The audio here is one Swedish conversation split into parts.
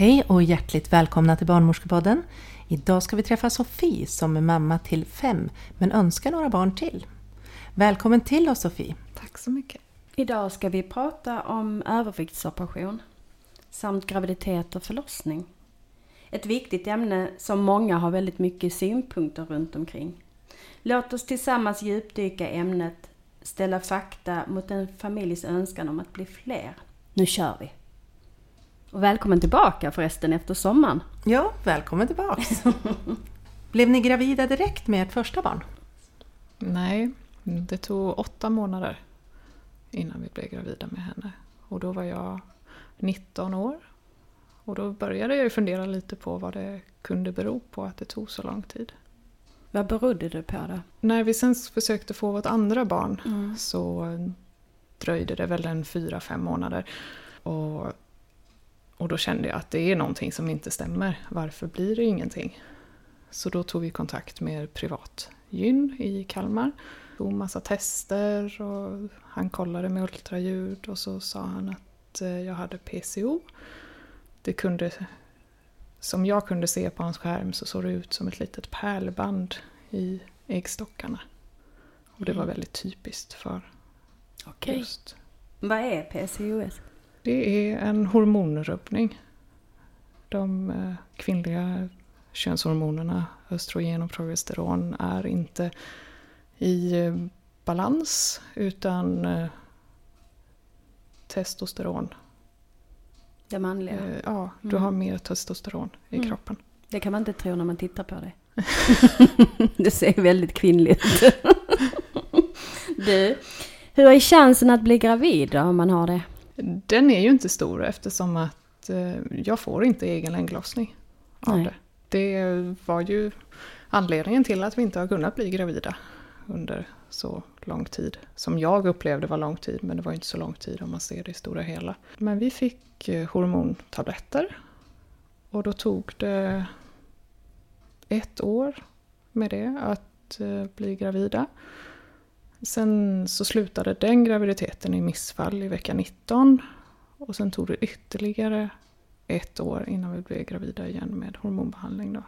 Hej och hjärtligt välkomna till Barnmorskepodden. Idag ska vi träffa Sofie som är mamma till fem men önskar några barn till. Välkommen till oss Sofie! Tack så mycket! Idag ska vi prata om överviktsoperation samt graviditet och förlossning. Ett viktigt ämne som många har väldigt mycket synpunkter runt omkring. Låt oss tillsammans djupdyka i ämnet, ställa fakta mot en familjs önskan om att bli fler. Nu kör vi! Och välkommen tillbaka förresten efter sommaren. Ja, välkommen tillbaks! Blev ni gravida direkt med ert första barn? Nej, det tog åtta månader innan vi blev gravida med henne. Och då var jag 19 år. Och då började jag fundera lite på vad det kunde bero på att det tog så lång tid. Vad berodde det på då? När vi sen försökte få vårt andra barn mm. så dröjde det väl en fyra, fem månader. Och, och då kände jag att det är någonting som inte stämmer. Varför blir det ingenting? Så då tog vi kontakt med privat gyn i Kalmar. Tog massa tester och han kollade med ultraljud och så sa han att eh, jag hade PCO. Det kunde, som jag kunde se på hans skärm så såg det ut som ett litet pärlband i äggstockarna. Och det var mm. väldigt typiskt för okay. just... Vad är PCOS? Det är en hormonrubbning. De eh, kvinnliga könshormonerna, östrogen och progesteron, är inte i eh, balans utan eh, testosteron. Det manliga? Ja, du mm. har mer testosteron i mm. kroppen. Det kan man inte tro när man tittar på dig. det ser väldigt kvinnligt Du, hur är chansen att bli gravid då, om man har det? Den är ju inte stor eftersom att eh, jag får inte egen ägglossning av Nej. det. Det var ju anledningen till att vi inte har kunnat bli gravida under så lång tid. Som jag upplevde var lång tid, men det var inte så lång tid om man ser det i stora hela. Men vi fick eh, hormontabletter. Och då tog det ett år med det att eh, bli gravida. Sen så slutade den graviditeten i missfall i vecka 19. Och sen tog det ytterligare ett år innan vi blev gravida igen med hormonbehandling. Då.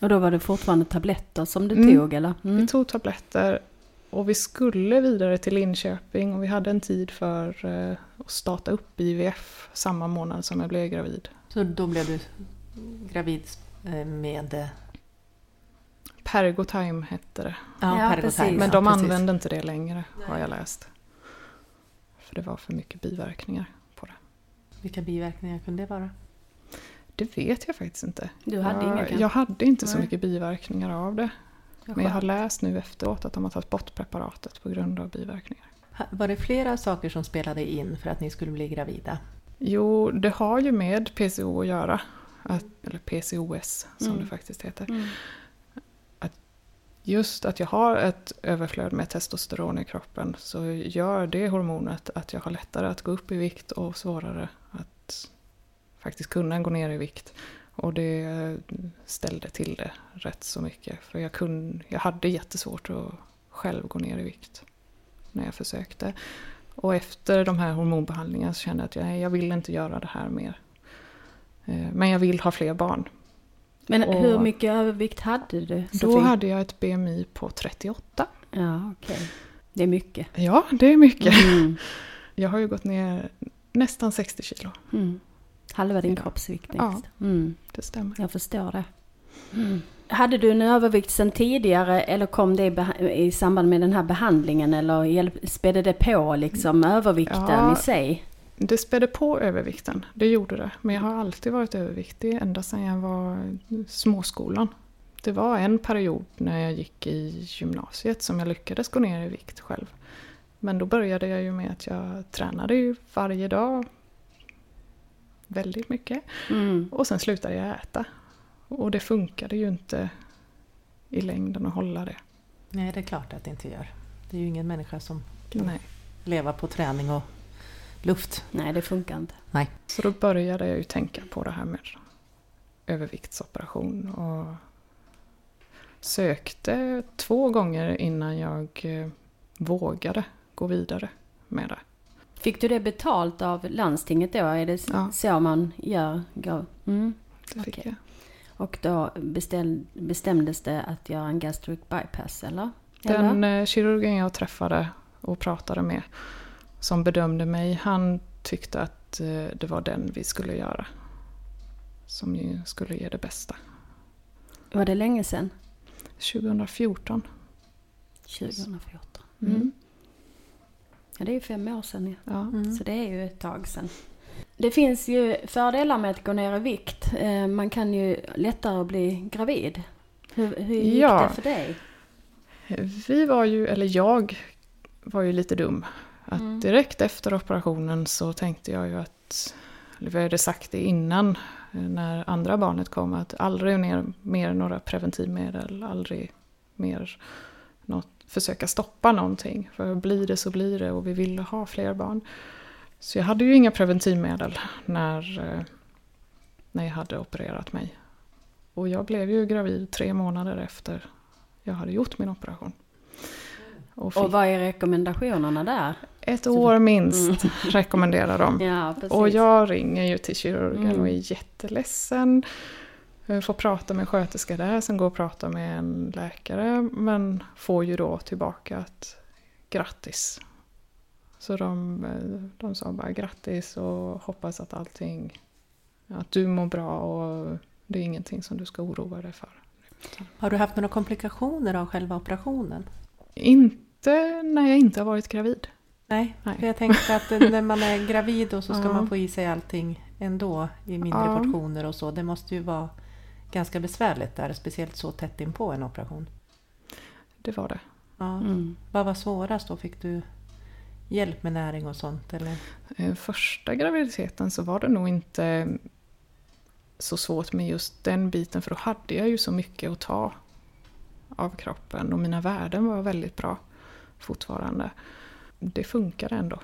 Och då var det fortfarande tabletter som du mm. tog eller? Mm. Vi tog tabletter och vi skulle vidare till Linköping och vi hade en tid för uh, att starta upp IVF samma månad som jag blev gravid. Så då blev du gravid eh, med Pergotime hette det. Ja, ja precis. Men de ja, använde inte det längre har jag läst. För det var för mycket biverkningar på det. Vilka biverkningar kunde det vara? Det vet jag faktiskt inte. Du hade jag, inga, jag hade inte så mycket biverkningar av det. Men jag har läst nu efteråt att de har tagit bort preparatet på grund av biverkningar. Var det flera saker som spelade in för att ni skulle bli gravida? Jo, det har ju med PCO att göra. Att, eller PCOS som mm. det faktiskt heter. Mm just att jag har ett överflöd med testosteron i kroppen så gör det hormonet att jag har lättare att gå upp i vikt och svårare att faktiskt kunna gå ner i vikt. Och det ställde till det rätt så mycket. För jag, kunde, jag hade jättesvårt att själv gå ner i vikt när jag försökte. Och efter de här hormonbehandlingarna så kände jag att jag, jag vill inte göra det här mer. Eh, men jag vill ha fler barn. Men och hur mycket övervikt hade du? Då hade jag ett BMI på 38. Ja, okej. Okay. Det är mycket. Ja, det är mycket. Mm. Jag har ju gått ner nästan 60 kilo. Mm. Halva din kroppsvikt. Ja, mm. det stämmer. Jag förstår det. Mm. Hade du en övervikt sedan tidigare eller kom det i samband med den här behandlingen eller spädde det på liksom övervikten ja, i sig? Det spädde på övervikten, det gjorde det. Men jag har alltid varit överviktig ända sedan jag var småskolan. Det var en period när jag gick i gymnasiet som jag lyckades gå ner i vikt själv. Men då började jag ju med att jag tränade ju varje dag. Väldigt mycket. Mm. Och sen slutade jag äta. Och det funkade ju inte i längden att hålla det. Nej, det är klart att det inte gör. Det är ju ingen människa som kan Nej. leva på träning och luft. Nej, det funkar inte. Nej. Så då började jag ju tänka på det här med överviktsoperation och sökte två gånger innan jag eh, vågade gå vidare med det. Fick du det betalt av landstinget då? Är det Ja. så man gör? Mm. Det fick Okej. jag. Och då beställ, bestämdes det att göra en gastric bypass, eller? eller? Den eh, kirurgen jag träffade och pratade med som bedömde mig, han tyckte att eh, det var den vi skulle göra. Som ju skulle ge det bästa. Var det länge sedan? 2014. 2014. Mm. Mm. Ja, det är ju fem år sedan. Ja. Mm. Så det är ju ett tag sedan. Det finns ju fördelar med att gå ner i vikt. Eh, Man kan ju lättare bli gravid. Hur, hur gick Ja. det för dig? Vi var ju, eller jag var ju lite dum. Att Mm. direkt efter operationen så tänkte jag ju att, eller vi hade sagt det innan eh, när andra barnet kom, att aldrig ner, mer några preventivmedel, aldrig mer något, försöka stoppa någonting. För blir det så blir det och vi ville ha fler barn. Så jag hade ju inga preventivmedel när, eh, när jag hade opererat mig. Och jag blev ju gravid tre månader efter jag hade gjort min operation. Och fick Och vad är rekommendationerna där? Ett år minst rekommenderar de. Ja. Och jag ringer ju till kirurgen Mm. och är jätteledsen. Jag får prata med en sköterska där, sen går och prata med en läkare. Men får ju då tillbaka att grattis. Så de, eh, de sa bara grattis och hoppas att allting, att du mår bra och det är ingenting som du ska oroa dig för. Har du haft några komplikationer av själva operationen? Inte när jag inte har varit gravid. Nej, Nej. för jag tänkte att när man är gravid och så ska man få i sig allting ändå i mindre portioner och så. Det måste ju vara ganska besvärligt där, speciellt så tätt in på en operation. Det var det. Ja. Mm. Vad var svårast då? Fick du hjälp med näring och sånt? Eller? Eh, Första graviditeten så var det nog inte så svårt med just den biten för då hade jag ju så mycket att ta av kroppen och mina värden var väldigt bra fortfarande. Det funkade ändå.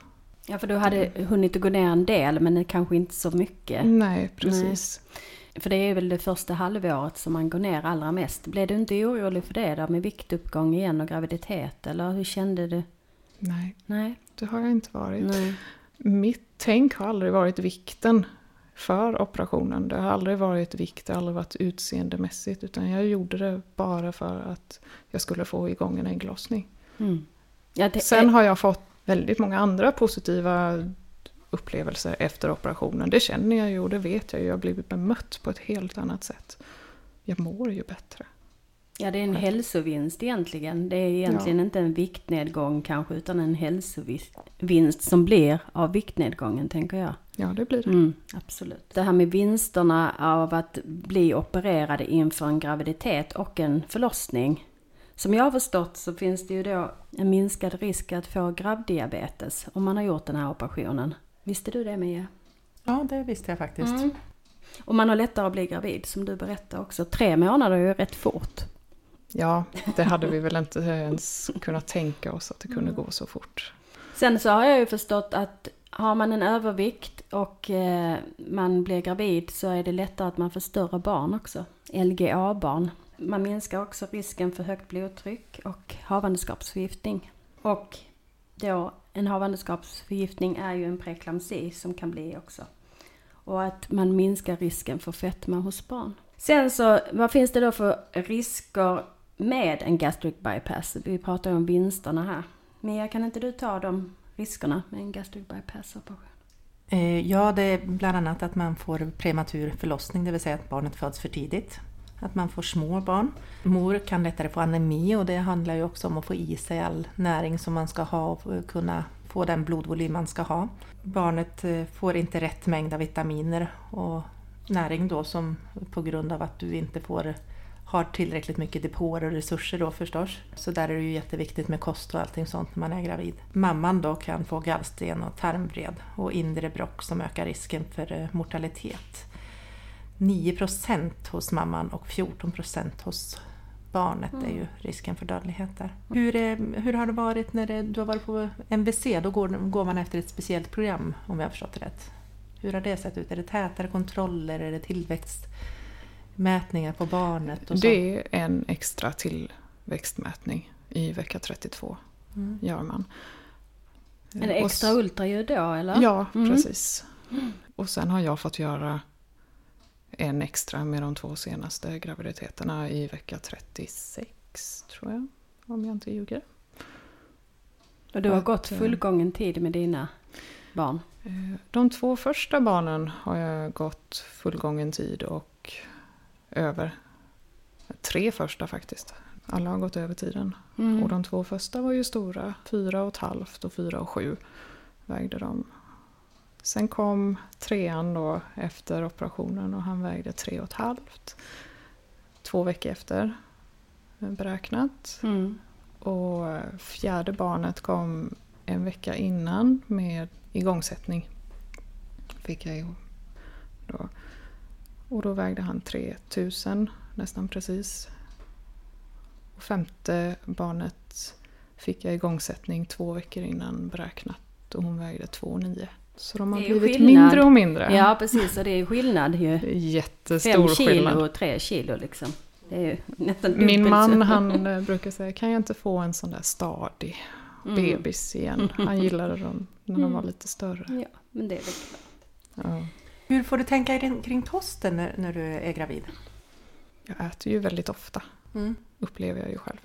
Ja, för du hade hunnit att gå ner en del, men kanske inte så mycket. Nej, precis. För det är väl det första halvåret som man går ner allra mest. Blev du inte orolig för det där med viktuppgång igen och graviditet? Eller hur kände du? Nej, Nej. det har jag inte varit. Nej. Mitt tänk har aldrig varit vikten för operationen. Det har aldrig varit vikt, det har aldrig varit utseendemässigt. Utan jag gjorde det bara för att jag skulle få igång en ägglossning. Mm. Ja, Sen har jag fått väldigt många andra positiva upplevelser efter operationen. Det känner jag ju och det vet jag ju. Jag har blivit bemött på ett helt annat sätt. Jag mår ju bättre. Ja, det är en hälsovinst egentligen. Det är egentligen inte en viktnedgång kanske, utan en hälsovinst som blir av viktnedgången, tänker jag. Ja, det blir det. Mm, absolut. Det här med vinsterna av att bli opererade inför en graviditet och en förlossning. Som jag har förstått så finns det ju då en minskad risk att få graviddiabetes om man har gjort den här operationen. Visste du det Mia? Ja, det visste jag faktiskt. Mm. Och man har lättare att bli gravid som du berättade också. Tre månader är ju rätt fort. Ja, det hade vi väl inte ens kunnat tänka oss att det kunde gå så fort. Sen så har jag ju förstått att har man en övervikt och eh, man blir gravid så är det lättare att man får större barn också. LGA-barn. Man minskar också risken för högt blodtryck och havandeskapsförgiftning. Och då en havandeskapsförgiftning är ju en preeklamsi som kan bli också. Och att man minskar risken för fetma hos barn. Sen så, vad finns det då för risker med en gastric bypass? Vi pratar ju om vinsterna här. Mia, kan inte du ta de riskerna med en gastric bypass operation? Eh, ja, det är bland annat att man får prematur förlossning, det vill säga att barnet föds för tidigt. Att man får små barn. Mor kan lättare få anemi och det handlar ju också om att få i sig all näring som man ska ha och kunna få den blodvolym man ska ha. Barnet eh, får inte rätt mängd av vitaminer och näring då som på grund av att du inte får har tillräckligt mycket depåer och resurser då förstås. Så där är det ju jätteviktigt med kost och allting sånt när man är gravid. Mamman då kan få gallsten och tarmvred och inre brock som ökar risken för eh, mortalitet. 9% hos mamman och 14% hos barnet är ju risken för dödlighet där. Hur, eh, hur har det varit när det, du har varit på MVC? Då går, går man efter ett speciellt program om jag har förstått det rätt. Hur har det sett ut? Är det tätare kontroller? Är det tillväxtmätningar på barnet? Och så? Det är en extra tillväxtmätning i vecka 32. Mm. Gör man. En Och extra ultraljud då eller? Ja, Mm. precis. Och sen har jag fått göra en extra med de två senaste graviditeterna i vecka 36, tror jag. Om jag inte ljuger. Och du har Att, gått eh, fullgången tid med dina barn? Eh, De två första barnen har jag gått fullgången tid och över. Tre första faktiskt. Alla har gått över tiden. Mm. Och de två första var ju stora. Fyra och ett halvt och fyra och sju vägde de. Sen kom trean då efter operationen och han vägde tre och ett halvt. Två veckor efter eh, beräknat. Mm. Och fjärde barnet kom en vecka innan med igångsättning. Fick jag då. Och då vägde han 3000 nästan precis. Och femte barnet fick jag igångsättning två veckor innan beräknat och hon vägde 2,9. Så de har Det är ju blivit skillnad. mindre och mindre. Ja precis, och det är skillnad ju. Det är jättestor Fem kilo skillnad. och tre kilo liksom. Det är ju nästan Min man han eh, brukar säga, kan jag inte få en sån där stadig Mm. bebis igen? Han gillade dem när de var lite större. Ja, men det är väl. Ja. Hur får du tänka kring- kosten när, när du är gravid? Jag äter ju väldigt ofta, Mm. upplever jag ju själv.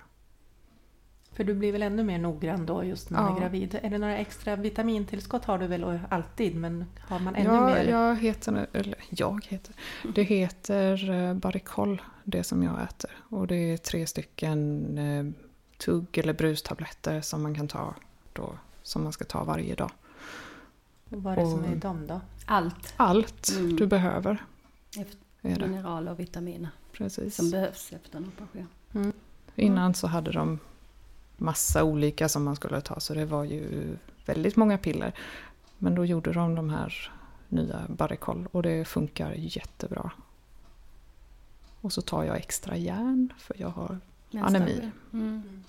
För du blir väl ännu mer noggrann då just när man Ja. är gravid? Är det några extra vitamintillskott har du väl alltid men har man ännu Jag, mer? jag heter, eller jag heter, det heter eh, Baricol, det som jag äter. Och det är tre stycken eh, tugg eller brustabletter som man kan ta då, som man ska ta varje dag. Vad är det som och- är dem då? Allt. Allt Mm. du behöver mineraler och vitaminer Precis. som behövs efter en operation. Innan så hade de massa olika som man skulle ta så det var ju väldigt många piller. Men då gjorde de de här nya Baricol och det funkar jättebra. Och så tar jag extra järn för jag har anemi. Mm.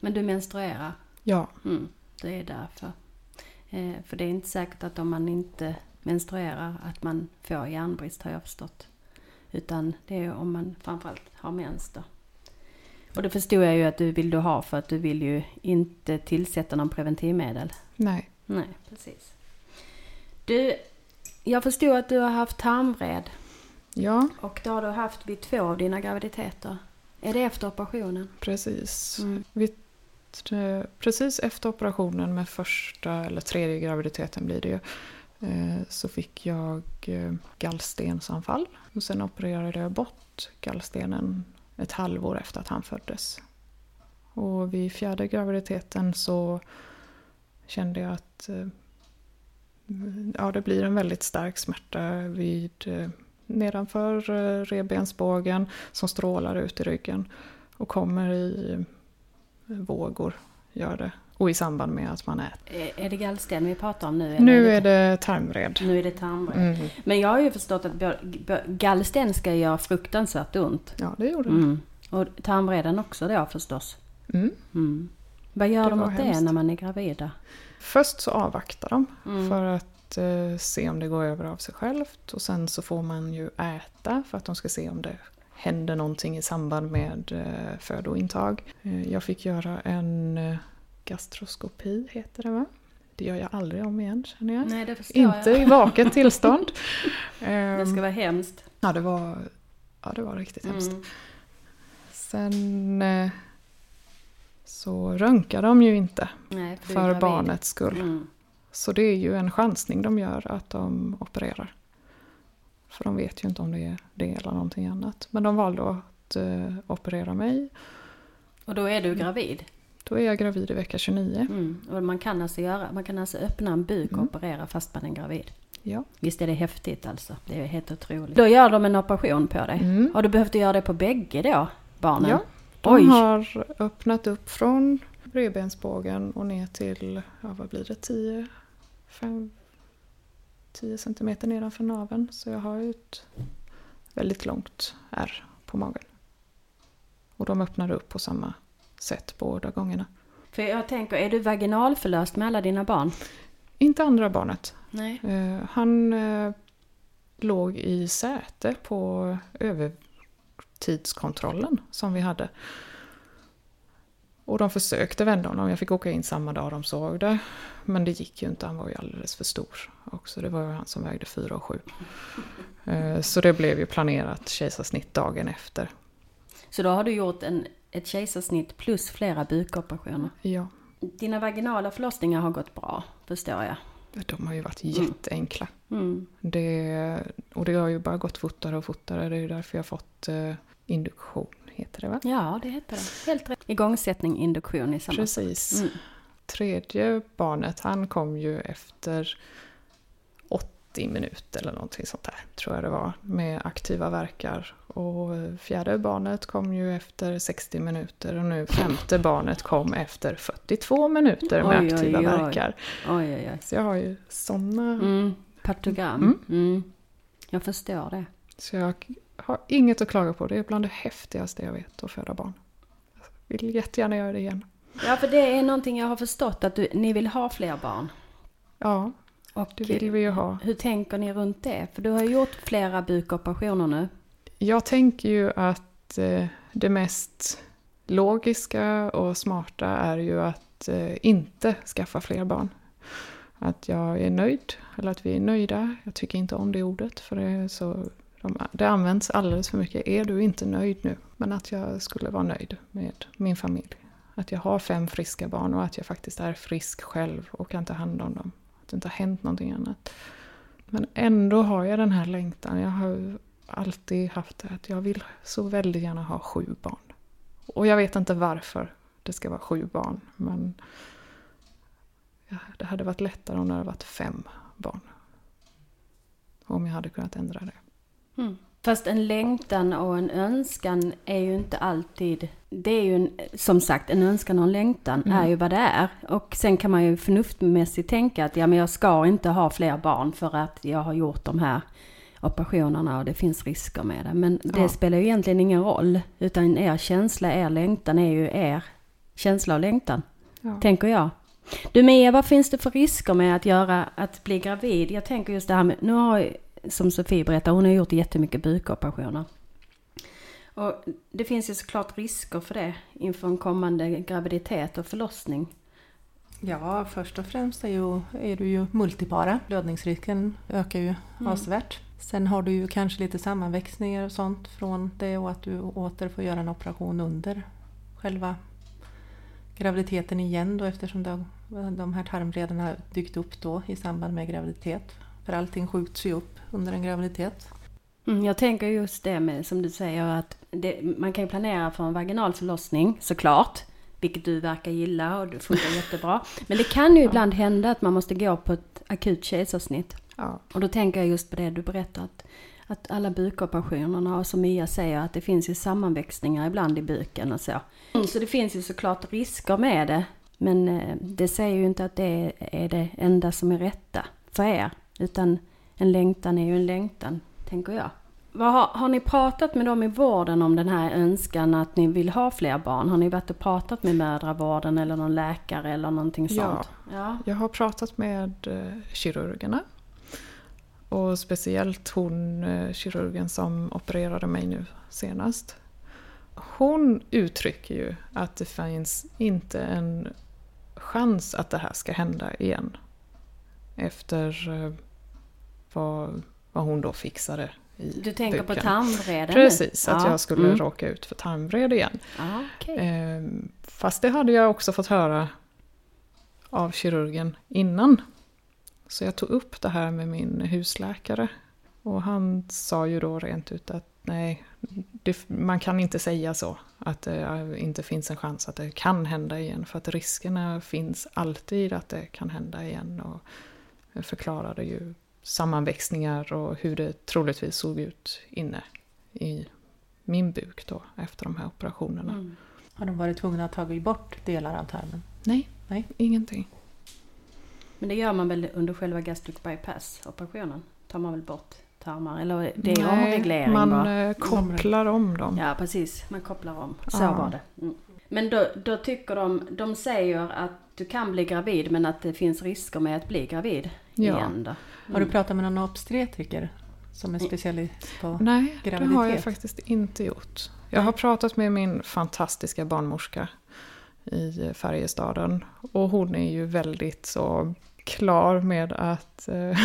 Men du menstruerar? Ja, Mm. Det är därför. Eh, för det är inte säkert att om man inte menstruerar att man får järnbrist har jag förstått. Utan det är om man framförallt har mens då. Och det förstod jag ju att du vill du ha för att du vill ju inte tillsätta någon preventivmedel. nej. Nej, precis. Du, jag förstod att du har haft tarmvred Ja, och det har du haft vid två av dina graviditeter. Är det efter operationen? precis. Mm. Vi, eh, precis efter operationen med första eller tredje graviditeten blir det ju. eh, Så fick jag eh, gallstensanfall. Och sen opererade jag bort gallstenen ett halvår efter att han föddes. Och vid fjärde graviditeten så kände jag att eh, ja, det blir en väldigt stark smärta vid eh, nedanför eh, revbensbågen som strålar ut i ryggen och kommer i vågor. Gör det. Och i samband med att man äter. Är, är det gallsten vi pratar om nu? eller Nu är det tarmvred. Nu är det tarmvred. Mm. Men jag har ju förstått att gallsten ska göra fruktansvärt ont. Ja, det gjorde det. Mm. Och tarmvreden också då förstås. Mm. Mm. Vad gör Det de åt det hemskt. när man är gravida? Först så avvaktar de Mm. för att eh, se om det går över av sig självt. Och sen så får man ju äta för att de ska se om det händer någonting i samband med eh, födointag. Eh, jag fick göra en eh, gastroskopi, heter det va? Det gör jag aldrig om igen känner jag. Nej, det förstår Inte i jag. vaket tillstånd. Det Ehm, ska vara hemskt. ja, det var, ja, det var riktigt hemskt. Mm. Sen eh, så röntgar de ju inte Nej, för, för barnets skull. Mm. Så det är ju en chansning de gör att de opererar. För de vet ju inte om det är det eller någonting annat. Men de valde att eh, operera mig. Och då är du gravid. Då är jag gravid i vecka 29. Mm. Och man kan alltså göra, man kan alltså öppna en buk och Mm. operera fast man är gravid. Ja. Visst är det häftigt alltså. Det är helt otroligt. Då gör de en operation på dig. Mm. Har du behövt göra det på bägge då, barnen? Ja, de Oj! har öppnat upp från revbensbågen och ner till, ja vad blir det, 10, 5, 10 centimeter nedanför naveln. Så jag har ett väldigt långt ärr på magen. Och de öppnade upp på samma sätt båda gångerna. För jag tänker, är du vaginalförlöst med alla dina barn? Inte andra barnet. Nej. Eh, han eh, låg i säte på övertidskontrollen som vi hade. Och de försökte vända honom. Jag fick åka in samma dag de såg det. Men det gick ju inte, han var ju alldeles för stor också. Det var ju han som vägde 4 och 7. Eh, så det blev ju planerat kejsarsnitt dagen efter. Så då har du gjort en, ett kejsarsnitt plus flera bukoperationer? Ja. Dina vaginala förlossningar har gått bra, förstår jag. De har ju varit jätteenkla. Mm. Det, och det har ju bara gått fortare och fortare. Det är ju därför jag har fått eh, induktion, heter det va? Ja, det heter det. Helt rätt. Igångsättning, induktion i samma. Precis. Mm. Tredje barnet, han kom ju efter 80 minuter eller någonting sånt där, tror jag det var, med aktiva verkar. Och fjärde barnet kom ju efter 60 minuter och nu femte barnet kom efter 42 minuter med Oj, aktiva oj. verkar. Oj, oj. Så jag har ju sådana Mm. Partogram. Mm. Mm. Jag förstår det. Så jag har inget att klaga på. Det är bland det häftigaste jag vet, att föda barn. Jag vill jättegärna göra det igen. Ja, för det är någonting jag har förstått att du, ni vill ha fler barn. Ja, Och det vill vi ju ha. hur tänker ni runt det? För du har ju gjort flera bukoperationer nu. Jag tänker ju att eh, det mest logiska och smarta är ju att eh, inte skaffa fler barn. Att jag är nöjd, eller att vi är nöjda. Jag tycker inte om det ordet, för det, så, de, det används alldeles för mycket. Är du inte nöjd nu? Men att jag skulle vara nöjd med min familj. Att jag har fem friska barn och att jag faktiskt är frisk själv och kan ta hand om dem. Att det inte har hänt någonting annat. Men ändå har jag den här längtan. Jag har alltid haft det att jag vill så väldigt gärna ha sju barn. Och jag vet inte varför det ska vara sju barn. Men det hade varit lättare om det hade varit fem barn. Om jag hade kunnat ändra det. Mm. Fast en längtan och en önskan är ju inte alltid... Det är ju en, som sagt, en önskan och en längtan Mm. är ju vad det är. Och sen kan man ju förnuftmässigt tänka att ja, men jag ska inte ha fler barn för att jag har gjort de här operationerna och det finns risker med det. Men det Ja. spelar ju egentligen ingen roll. Utan er känsla, er längtan är ju er känsla och längtan. Ja. Tänker jag. Du Mia, vad finns det för risker med att göra, att bli gravid? Jag tänker just det här med, nu har som Sofie berättar, hon har gjort jättemycket bukoperationer. Och det finns ju såklart risker för det inför en kommande graviditet och förlossning. Ja, först och främst är, ju, är du ju multipara. Blödningsrisken ökar ju Mm. avsevärt. Sen har du ju kanske lite sammanväxningar och sånt från det och att du åter får göra en operation under själva graviditeten igen då eftersom de här tarmlederna har dykt upp då i samband med graviditet. För allting skjuts ju upp under en graviditet. Mm, jag tänker just det med, som du säger, att det, man kan ju planera för en vaginal förlossning såklart. Vilket du verkar gilla och det funkar jättebra. Men det kan ju ibland hända att man måste gå på ett akut kejsarsnitt. Ja. Och då tänker jag just på det du berättat. Att alla bukoperationerna och som Mia säger att det finns ju sammanväxningar ibland i buken och så. Mm, så det finns ju såklart risker med det. Men eh, det säger ju inte att det är det enda som är rätta för er. Utan en längtan är ju en längtan, tänker jag. Har, har ni pratat med dem i vården om den här önskan att ni vill ha fler barn? Har ni varit och pratat med mödravården eller någon läkare eller någonting Ja. sånt? Ja. Jag har pratat med eh, kirurgerna. Och speciellt hon, eh, kirurgen som opererade mig nu senast. Hon uttrycker ju att det finns inte en chans att det här ska hända igen. Efter eh, vad, vad hon då fixade i Du tänker på buken. tarmvreden nu? Precis, att Ja. jag skulle Mm. råka ut för tarmvred igen. Okej. Ehm, Fast det hade jag också fått höra av kirurgen innan. Så jag tog upp det här med min husläkare. Och han sa ju då rent ut att nej, det, man kan inte säga så. Att det inte finns en chans att det kan hända igen. För att riskerna finns alltid att det kan hända igen. Och jag förklarade ju sammanväxningar och hur det troligtvis såg ut inne i min buk då efter de här operationerna. Mm. Har de varit tvungna att ta bort delar av tarmen? Nej, Nej. ingenting. Men det gör man väl under själva gastric bypass-operationen? Tar man väl bort tarmar? Eller det är Nej, omreglering man bara? eh, kopplar om dem. Ja, precis. Man kopplar om. Så Ja. var det. Mm. Men då, då tycker de, de säger att du kan bli gravid men att det finns risker med att bli gravid Ja. igen då. Har du Mm. pratat med någon obstetriker som är specialist på... Nej, det har jag Graviditet. faktiskt inte gjort. Jag har pratat med min fantastiska barnmorska i Färjestaden. Och hon är ju väldigt så klar med att eh,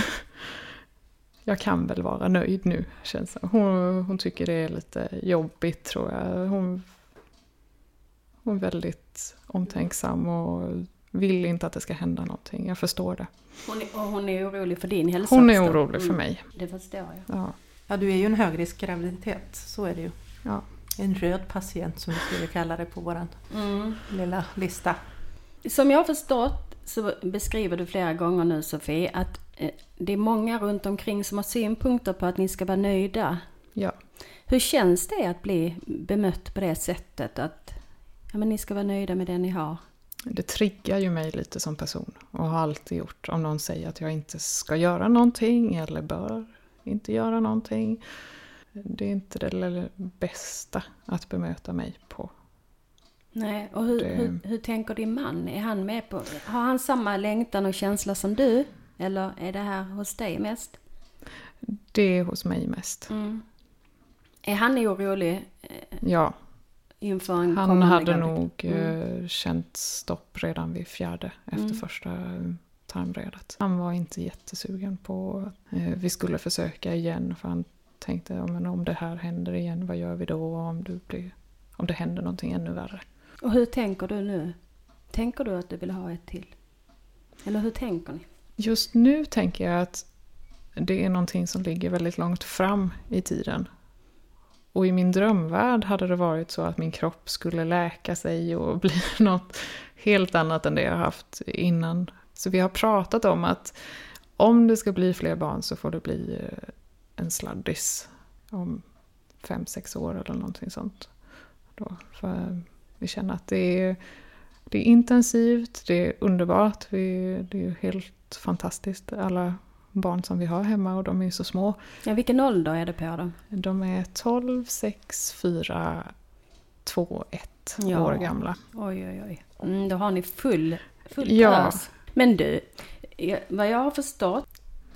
jag kan väl vara nöjd nu, känns det. Hon, hon tycker det är lite jobbigt tror jag. Hon, hon är väldigt omtänksam och vill inte att det ska hända någonting. Jag förstår det. Hon är, och hon är orolig för din hälsa Hon är orolig för Mm, mig. Det förstår jag. Ja. Ja, du är ju en högriskgraviditet, så är det ju. Ja. En röd patient som vi skulle kalla det på vår Mm. lilla lista. Som jag har förstått så beskriver du flera gånger nu Sofie att eh, det är många runt omkring som har synpunkter på att ni ska vara nöjda. ja. Hur känns det att bli bemött på det sättet? Att ja, men ni ska vara nöjda med det ni har? Det triggar ju mig lite som person och har alltid gjort. Om någon säger att jag inte ska göra någonting eller bör inte göra någonting. Det är inte det bästa att bemöta mig på. Nej, och hur, Det- hur, hur tänker din man? Är han med på, har han samma längtan och känsla som du? Eller är det här hos dig mest? Det är hos mig mest. Mm. Är han orolig Ja, inför en han hade gravid- nog Mm. eh, känt stopp redan vid fjärde efter Mm. första eh, tarmredet. Han var inte jättesugen på att eh, vi skulle försöka igen för han tänkte ja, men om det här händer igen, vad gör vi då om, du blir, om det händer någonting ännu värre? Och hur tänker du nu? Tänker du att du vill ha ett till? Eller hur tänker ni? Just nu tänker jag att det är någonting som ligger väldigt långt fram i tiden. Och i min drömvärld hade det varit så att min kropp skulle läka sig och bli något helt annat än det jag haft innan. Så vi har pratat om att om det ska bli fler barn så får det bli eh, en sladdis om fem, sex år eller någonting sånt. Då, för vi känner att det är, det är intensivt, det är underbart, vi, det är helt fantastiskt alla barn som vi har hemma och de är ju så små. Ja, vilken ålder är det på dem? De är 12, 6, 4, 2, 1 Ja. år gamla. Oj, oj, oj. Mm, då har ni full, full Ja. ös. Men du, vad jag har förstått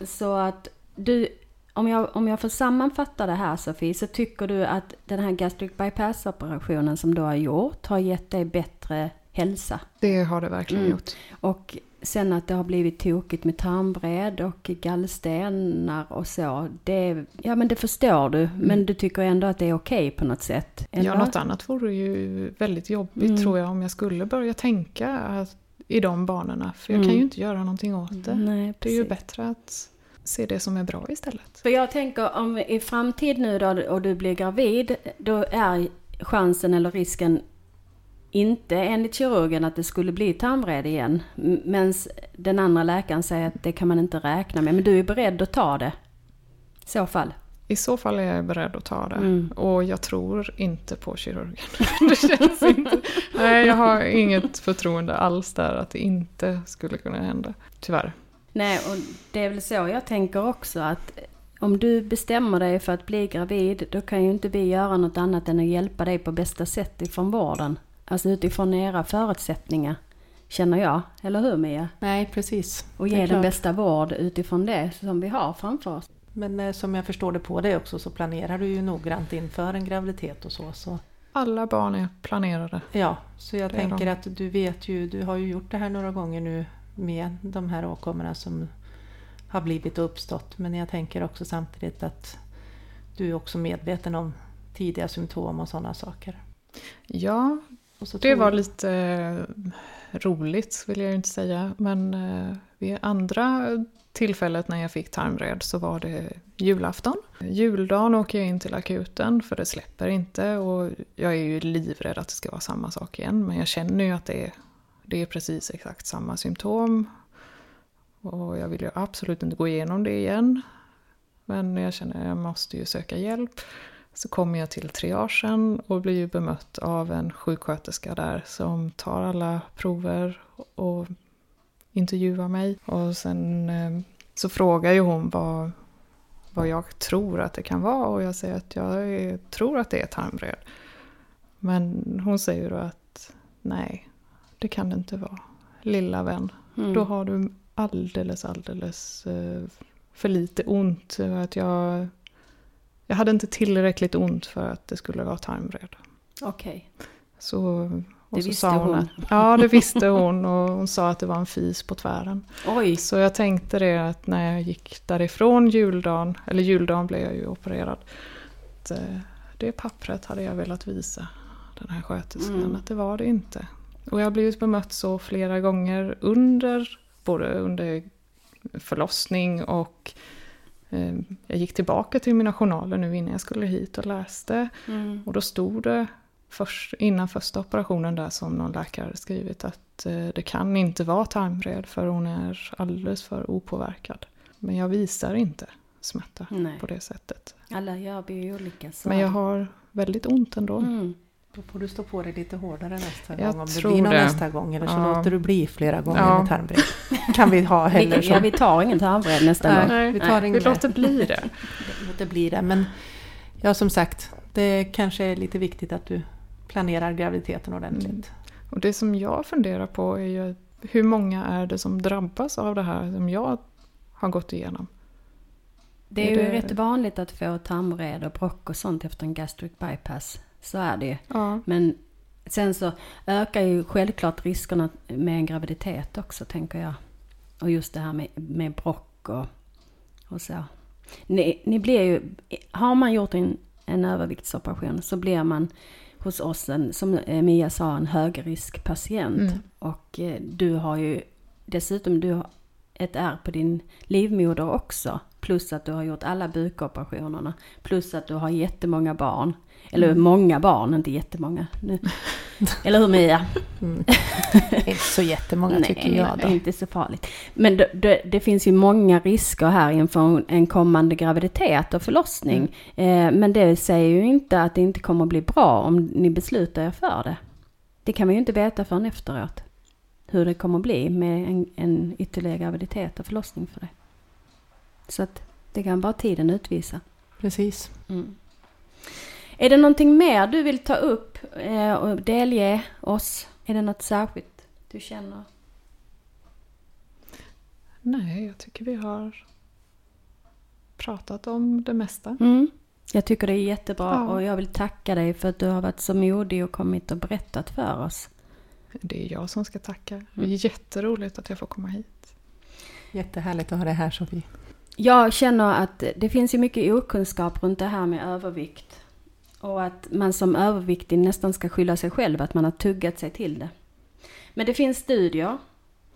så att du, om jag, om jag får sammanfatta det här Sofie, så tycker du att den här gastric bypass-operationen som du har gjort har gett dig bättre hälsa? Det har det verkligen Mm. gjort. Och sen att det har blivit tokigt med tarmbred och gallstenar och så. Det, ja men det förstår du, men du tycker ändå att det är okej på något sätt? Ja, något annat vore ju väldigt jobbigt Mm. tror jag om jag skulle börja tänka att, i de banorna. För jag Mm. kan ju inte göra någonting åt det. Nej, Det är ju bättre att se det som är bra istället. För jag tänker om i framtid nu då och du blir gravid, då är chansen eller risken inte enligt kirurgen att det skulle bli tarmvred igen. Men den andra läkaren säger att det kan man inte räkna med. Men du är beredd att ta det? I så fall. I så fall är jag beredd att ta det. Mm. Och jag tror inte på kirurgen. det känns inte... Nej, jag har inget förtroende alls där att det inte skulle kunna hända. Tyvärr. Nej, och det är väl så jag tänker också att om du bestämmer dig för att bli gravid, då kan ju inte vi göra något annat än att hjälpa dig på bästa sätt ifrån vården. Alltså utifrån era förutsättningar, känner jag. Eller hur Mia? Nej, precis. Och ge den bästa vård utifrån det som vi har framför oss. Men eh, som jag förstår det på dig också så planerar du ju noggrant inför en graviditet och så. så Alla barn är planerade. ja, så jag Det tänker de. att du vet ju, du har ju gjort det här några gånger nu med de här åkommorna som har blivit och uppstått. Men jag tänker också samtidigt att du är också medveten om tidiga symptom och sådana saker. Ja, det var lite eh, roligt vill jag inte säga. Men eh, vid andra tillfället när jag fick tarmvred så var det julafton. Juldagen åker jag in till akuten för det släpper inte och jag är ju livrädd att det ska vara samma sak igen. Men jag känner ju att det är, det är precis exakt samma symptom. Och jag vill ju absolut inte gå igenom det igen. Men jag känner att jag måste ju söka hjälp. Så kommer jag till triagen och blir ju bemött av en sjuksköterska där som tar alla prover och intervjuar mig. Och sen eh, så frågar ju hon vad, vad jag tror att det kan vara och jag säger att jag tror att det är tarmvred. Men hon säger då att nej, det kan det inte vara. Lilla vän, Mm. då har du alldeles, alldeles eh, för lite ont. Att jag, jag hade inte tillräckligt ont för att det skulle vara tarmvred. Okej. Så Och Det så visste sa hon. Att, ja, det visste hon och hon sa att det var en fis på tvären. Oj, Så jag tänkte det att när jag gick därifrån juldagen, eller juldagen blev jag ju opererad. Eh, det pappret hade jag velat visa den här sköterskan Mm. att det var det inte. Och jag har blivit bemött så flera gånger under, både under förlossning och jag gick tillbaka till mina journaler nu innan jag skulle hit och läste. mm. Och då stod det först, innan första operationen där som någon läkare hade skrivit att eh, det kan inte vara tarmvred för hon är alldeles för opåverkad. Men jag visar inte smärta Nej. på det sättet. alla gör vi ju olika. Så Men jag har väldigt ont ändå. mm. Då får du stå på dig lite hårdare nästa Jag gång om det blir någon det. nästa gång. Eller så Ja. låter du bli flera gånger Ja. med tarmvred. Kan vi ha heller vi, ja, så. vi tar ingen tarmvred nästa Nej. gång. Nej, vi tar vi ingen- låter bli det. Det blir det. Men ja, som sagt, det kanske är lite viktigt att du planerar graviditeten ordentligt. Mm. Och det som jag funderar på är ju hur många är det som drabbas av det här som jag har gått igenom? Det är Är ju det- rätt vanligt att få tarmvred och brock och sånt efter en gastric bypass. Så är det ju. Ja, Men sen så ökar ju självklart riskerna med en graviditet också tänker jag. Och just det här med, med brock och, och så. Ni, ni blir ju, har man gjort en, en överviktsoperation så blir man hos oss en, som Mia sa, en högriskpatient. Mm. Och eh, du har ju dessutom du har ett ärr på din livmoder också. Plus att du har gjort alla bukoperationerna. Plus att du har jättemånga barn. Eller Mm. många barn, inte jättemånga. Eller hur Mia? Mm. Inte så jättemånga tycker jag då. inte så farligt. Men det, det, det finns ju många risker här inför en- kommande graviditet och förlossning. Mm. Eh, men det säger ju inte att det inte kommer att bli bra om ni beslutar er för det. Det kan man ju inte veta förrän efteråt. Hur det kommer att bli med en, en ytterligare graviditet och förlossning för dig. Så att det kan bara tiden utvisa. Precis. Mm. Är det någonting mer du vill ta upp eh, och delge oss? Är det något särskilt du känner? nej, jag tycker vi har pratat om det mesta. Mm. Jag tycker det är jättebra Ja. och jag vill tacka dig för att du har varit så modig och kommit och berättat för oss. Det är jag som ska tacka. Mm. Det är jätteroligt att jag får komma hit. Jättehärligt att ha det här Sofie. Jag känner att det finns ju mycket okunskap runt det här med övervikt. Och att man som överviktig nästan ska skylla sig själv att man har tuggat sig till det. Men det finns studier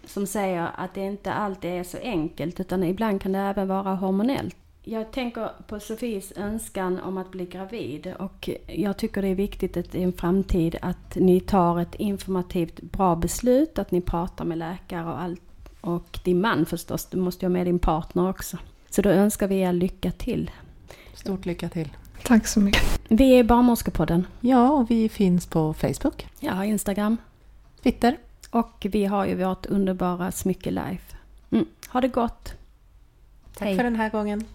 som säger att det inte alltid är så enkelt utan ibland kan det även vara hormonellt. Jag tänker på Sofies önskan om att bli gravid och jag tycker det är viktigt att i en framtid att ni tar ett informativt bra beslut, att ni pratar med läkare och allt. Och din man förstås, du måste ju ha med din partner också. Så då önskar vi er lycka till. Stort lycka till. Tack så mycket. Vi är Barnmorskepodden. Ja, och vi finns på Facebook, har Instagram. Twitter. Och vi har ju vårt underbara Smycke Life. Mm. Ha det gott! Tack Hej. för den här gången.